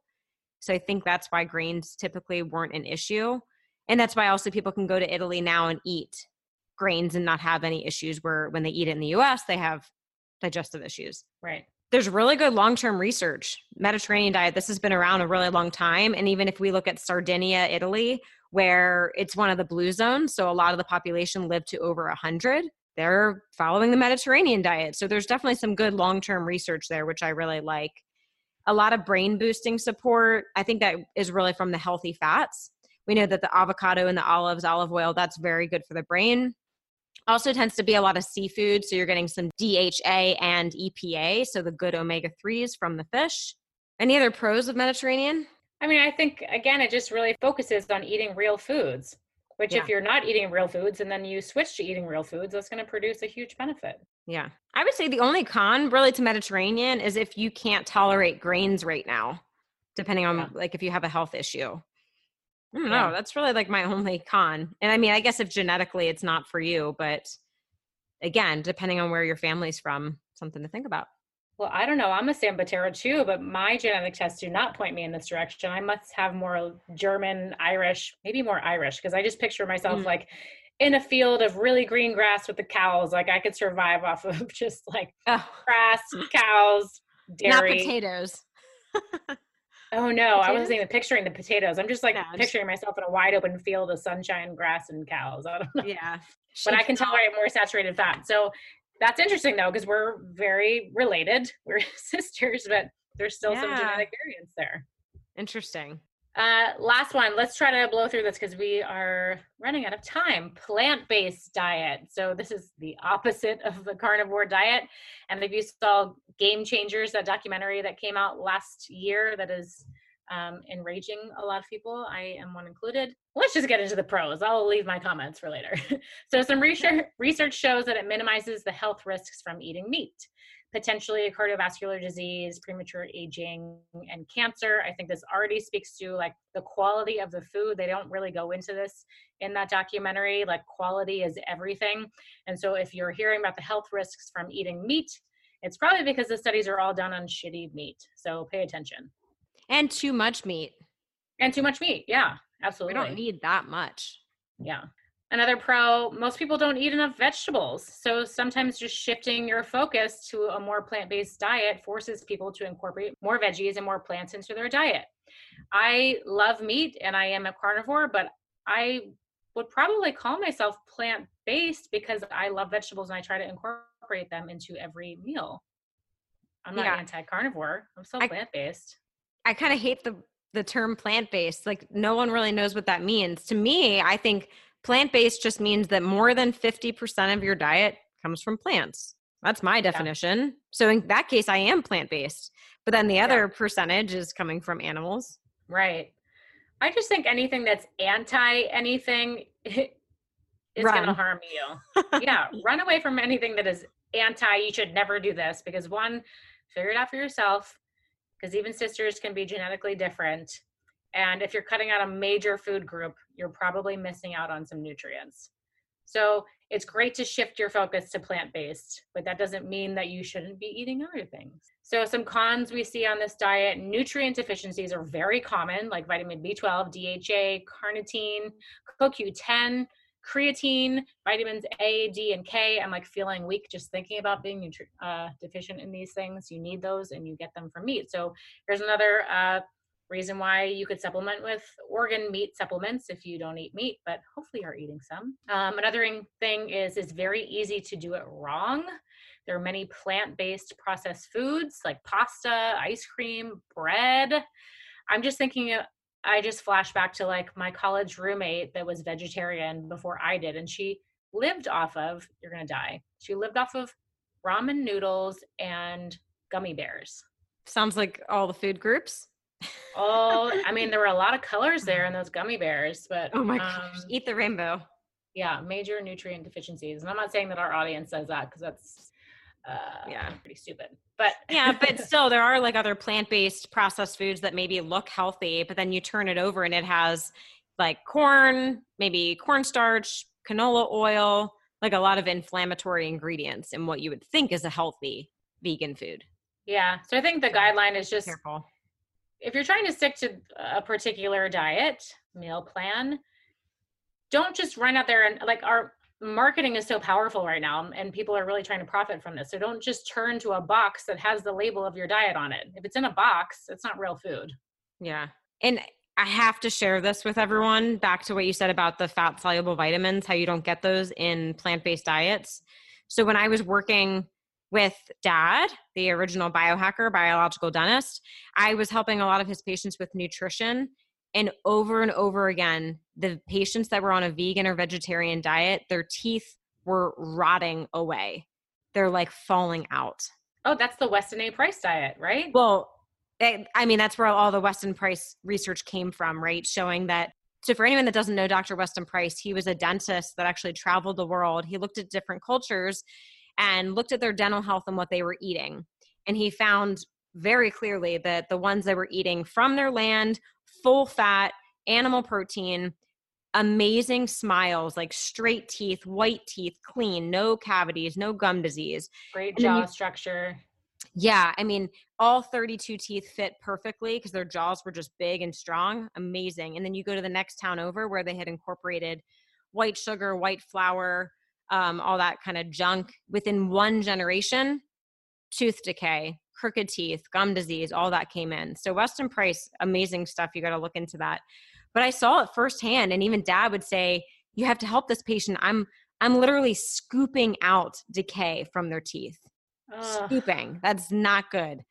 So I think that's why grains typically weren't an issue. And that's why also people can go to Italy now and eat grains and not have any issues where when they eat it in the US, they have digestive issues. Right. There's really good long term research. Mediterranean diet, this has been around a really long time. And even if we look at Sardinia, Italy, where it's one of the blue zones, so a lot of the population live to over 100, they're following the Mediterranean diet. So there's definitely some good long term research there, which I really like a lot of brain boosting support. I think that is really from the healthy fats. We know that the avocado and the olives, olive oil, that's very good for the brain. Also tends to be a lot of seafood, so you're getting some DHA and EPA, so the good omega 3s from the fish. Any other pros of Mediterranean? I mean, I think again, it just really focuses on eating real foods which yeah. if you're not eating real foods and then you switch to eating real foods that's going to produce a huge benefit yeah i would say the only con really to mediterranean is if you can't tolerate grains right now depending on yeah. like if you have a health issue i don't yeah. that's really like my only con and i mean i guess if genetically it's not for you but again depending on where your family's from something to think about well, I don't know. I'm a Sambataro too, but my genetic tests do not point me in this direction. I must have more German, Irish, maybe more Irish, because I just picture myself mm. like in a field of really green grass with the cows. Like I could survive off of just like oh. grass, cows, dairy. Not potatoes. oh no, potatoes? I wasn't even picturing the potatoes. I'm just like no, picturing just... myself in a wide open field of sunshine, grass, and cows. I don't know. Yeah. But I can tolerate more saturated fat. So that's interesting though because we're very related we're sisters but there's still yeah. some genetic variance there interesting Uh, last one. Let's try to blow through this because we are running out of time. Plant based diet. So, this is the opposite of the carnivore diet. And if you saw Game Changers, that documentary that came out last year, that is um, enraging a lot of people. I am one included. Let's just get into the pros. I'll leave my comments for later. so, some research, research shows that it minimizes the health risks from eating meat potentially cardiovascular disease, premature aging, and cancer. I think this already speaks to like the quality of the food. They don't really go into this in that documentary. Like quality is everything. And so if you're hearing about the health risks from eating meat, it's probably because the studies are all done on shitty meat. So pay attention. And too much meat. And too much meat. Yeah, absolutely. We don't need that much. Yeah. Another pro, most people don't eat enough vegetables. So sometimes just shifting your focus to a more plant based diet forces people to incorporate more veggies and more plants into their diet. I love meat and I am a carnivore, but I would probably call myself plant based because I love vegetables and I try to incorporate them into every meal. I'm not yeah. anti carnivore, I'm still plant based. I kind of hate the the term plant based. Like no one really knows what that means. To me, I think Plant based just means that more than 50% of your diet comes from plants. That's my definition. Yeah. So in that case, I am plant based. But then the other yeah. percentage is coming from animals. Right. I just think anything that's anti anything is going to harm you. yeah. Run away from anything that is anti, you should never do this because one, figure it out for yourself because even sisters can be genetically different. And if you're cutting out a major food group, you're probably missing out on some nutrients. So it's great to shift your focus to plant based, but that doesn't mean that you shouldn't be eating other things. So, some cons we see on this diet nutrient deficiencies are very common, like vitamin B12, DHA, carnitine, CoQ10, creatine, vitamins A, D, and K. I'm like feeling weak just thinking about being uh, deficient in these things. You need those and you get them from meat. So, here's another uh, reason why you could supplement with organ meat supplements if you don't eat meat, but hopefully you're eating some. Um, another thing is it's very easy to do it wrong. There are many plant-based processed foods like pasta, ice cream, bread. I'm just thinking I just flash back to like my college roommate that was vegetarian before I did, and she lived off of, you're gonna die. She lived off of ramen noodles and gummy bears. Sounds like all the food groups oh, I mean, there were a lot of colors there in those gummy bears, but oh my um, gosh, eat the rainbow. Yeah, major nutrient deficiencies, and I'm not saying that our audience says that because that's uh, yeah pretty stupid. But yeah, but still, there are like other plant-based processed foods that maybe look healthy, but then you turn it over and it has like corn, maybe cornstarch, canola oil, like a lot of inflammatory ingredients in what you would think is a healthy vegan food. Yeah. So I think the guideline is just Careful if you're trying to stick to a particular diet meal plan don't just run out there and like our marketing is so powerful right now um, and people are really trying to profit from this. So don't just turn to a box that has the label of your diet on it. If it's in a box it's not real food. Yeah. And i have to share this with everyone back to what you said about the fat soluble vitamins how you don't get those in plant-based diets. So when i was working with dad, the original biohacker, biological dentist, I was helping a lot of his patients with nutrition. And over and over again, the patients that were on a vegan or vegetarian diet, their teeth were rotting away. They're like falling out. Oh, that's the Weston A. Price diet, right? Well, eh, I mean, that's where all the Weston Price research came from, right? Showing that. So, for anyone that doesn't know Dr. Weston Price, he was a dentist that actually traveled the world. He looked at different cultures and looked at their dental health and what they were eating. And he found very clearly that the ones that were eating from their land, full fat, animal protein, amazing smiles, like straight teeth, white teeth, clean, no cavities, no gum disease. Great jaw you, structure. Yeah, I mean, all 32 teeth fit perfectly because their jaws were just big and strong. Amazing. And then you go to the next town over where they had incorporated white sugar, white flour, um, all that kind of junk within one generation tooth decay crooked teeth gum disease all that came in. So weston price amazing stuff. You got to look into that. But i saw it firsthand and even dad would say you have to help this patient. I'm i'm literally scooping out decay from their teeth. Ugh. scooping. That's not good.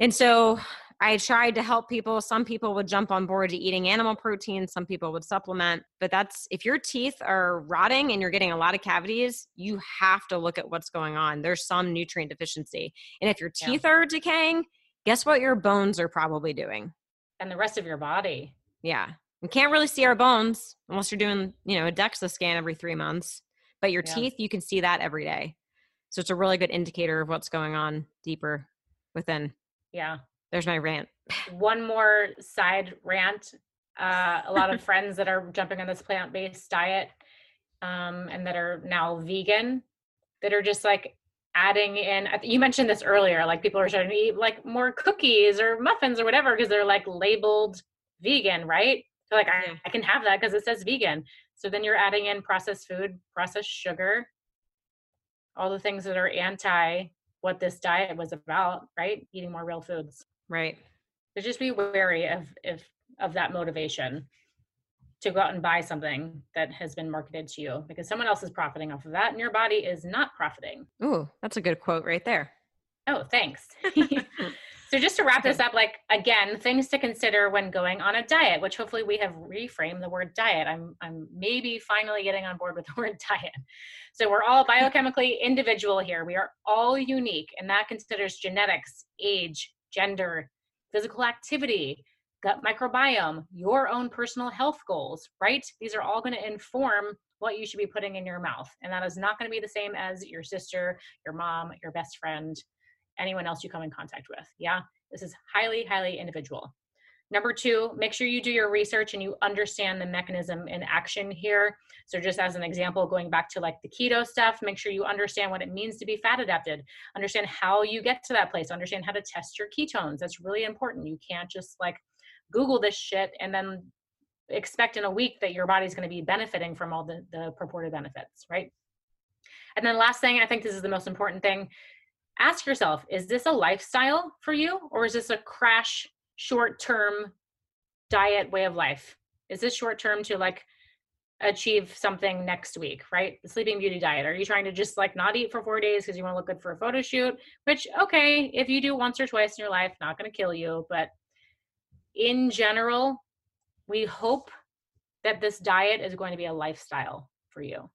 And so I tried to help people. Some people would jump on board to eating animal protein, some people would supplement. But that's if your teeth are rotting and you're getting a lot of cavities, you have to look at what's going on. There's some nutrient deficiency. And if your teeth yeah. are decaying, guess what your bones are probably doing? And the rest of your body. Yeah. We can't really see our bones unless you're doing, you know, a DEXA scan every three months. But your yeah. teeth, you can see that every day. So it's a really good indicator of what's going on deeper within. Yeah. There's my rant. One more side rant. Uh, a lot of friends that are jumping on this plant based diet um, and that are now vegan that are just like adding in you mentioned this earlier like people are trying to eat like more cookies or muffins or whatever because they're like labeled vegan right so like I, I can have that because it says vegan so then you're adding in processed food processed sugar all the things that are anti what this diet was about right eating more real foods Right. So just be wary of if of that motivation to go out and buy something that has been marketed to you because someone else is profiting off of that and your body is not profiting. Ooh, that's a good quote right there. Oh, thanks. so just to wrap this up, like again, things to consider when going on a diet, which hopefully we have reframed the word diet. I'm I'm maybe finally getting on board with the word diet. So we're all biochemically individual here. We are all unique, and that considers genetics, age, gender, physical activity, gut microbiome, your own personal health goals, right? These are all going to inform what you should be putting in your mouth. And that is not going to be the same as your sister, your mom, your best friend, anyone else you come in contact with. Yeah. This is highly, highly individual. Number two, make sure you do your research and you understand the mechanism in action here. So, just as an example, going back to like the keto stuff, make sure you understand what it means to be fat adapted, understand how you get to that place, understand how to test your ketones. That's really important. You can't just like Google this shit and then expect in a week that your body's going to be benefiting from all the, the purported benefits, right? And then, last thing, I think this is the most important thing ask yourself is this a lifestyle for you or is this a crash short term diet way of life? Is this short term to like achieve something next week, right? The sleeping beauty diet. Are you trying to just like not eat for four days because you want to look good for a photo shoot? Which, okay, if you do once or twice in your life, not going to kill you. But in general, we hope that this diet is going to be a lifestyle for you.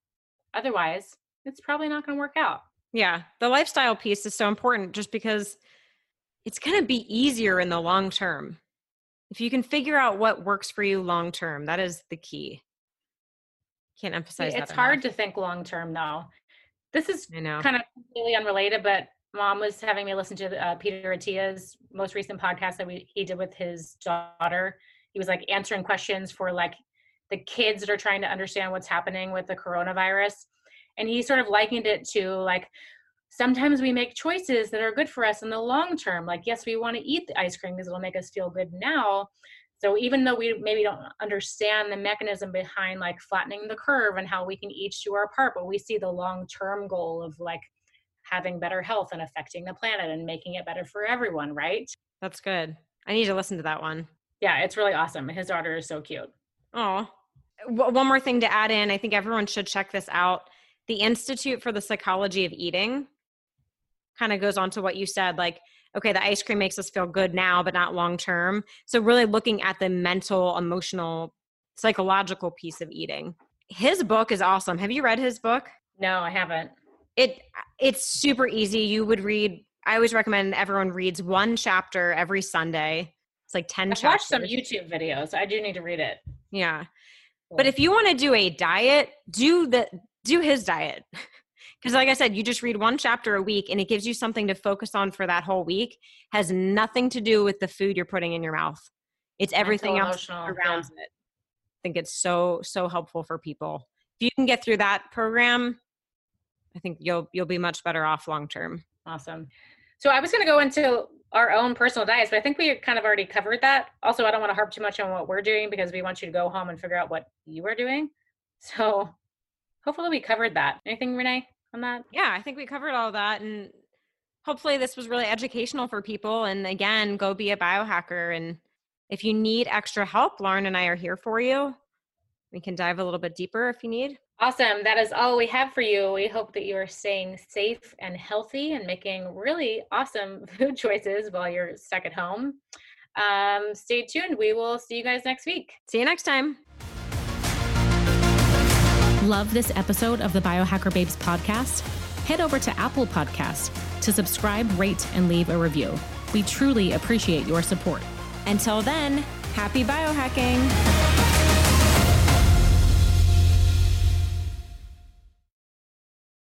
Otherwise, it's probably not going to work out. Yeah. The lifestyle piece is so important just because it's going to be easier in the long term. If you can figure out what works for you long term, that is the key. Can't emphasize It's hard to think long term though. This is kind of completely unrelated, but mom was having me listen to uh, Peter Attia's most recent podcast that we, he did with his daughter. He was like answering questions for like the kids that are trying to understand what's happening with the coronavirus. And he sort of likened it to like sometimes we make choices that are good for us in the long term. Like, yes, we want to eat the ice cream because it'll make us feel good now. So even though we maybe don't understand the mechanism behind like flattening the curve and how we can each do our part, but we see the long-term goal of like having better health and affecting the planet and making it better for everyone, right? That's good. I need to listen to that one. Yeah, it's really awesome. His daughter is so cute. Oh, one more thing to add in. I think everyone should check this out. The Institute for the Psychology of Eating kind of goes on to what you said like okay the ice cream makes us feel good now but not long term. So really looking at the mental emotional psychological piece of eating. His book is awesome. Have you read his book? No i haven't. It it's super easy. You would read i always recommend everyone reads one chapter every sunday. It's like 10 I've chapters. watched some youtube videos. I do need to read it. Yeah. But if you want to do a diet do the do his diet because like i said you just read one chapter a week and it gives you something to focus on for that whole week has nothing to do with the food you're putting in your mouth it's everything Mental, else around yeah. it i think it's so so helpful for people if you can get through that program i think you'll you'll be much better off long term Awesome. So I was going to go into our own personal diets, but I think we kind of already covered that. Also, I don't want to harp too much on what we're doing because we want you to go home and figure out what you are doing. So hopefully we covered that. Anything, Renee, on that? yeah i think we covered all that and hopefully this was really educational for people and again go be a biohacker and if you need extra help lauren and i are here for you we can dive a little bit deeper if you need Awesome. That is all we have for you. We hope that you are staying safe and healthy and making really awesome food choices while you're stuck at home. Um, stay tuned. We will see you guys next week. See you next time. Love this episode of the Biohacker Babes podcast? Head over to Apple Podcast to subscribe, rate, and leave a review. We truly appreciate your support. Until then, happy biohacking.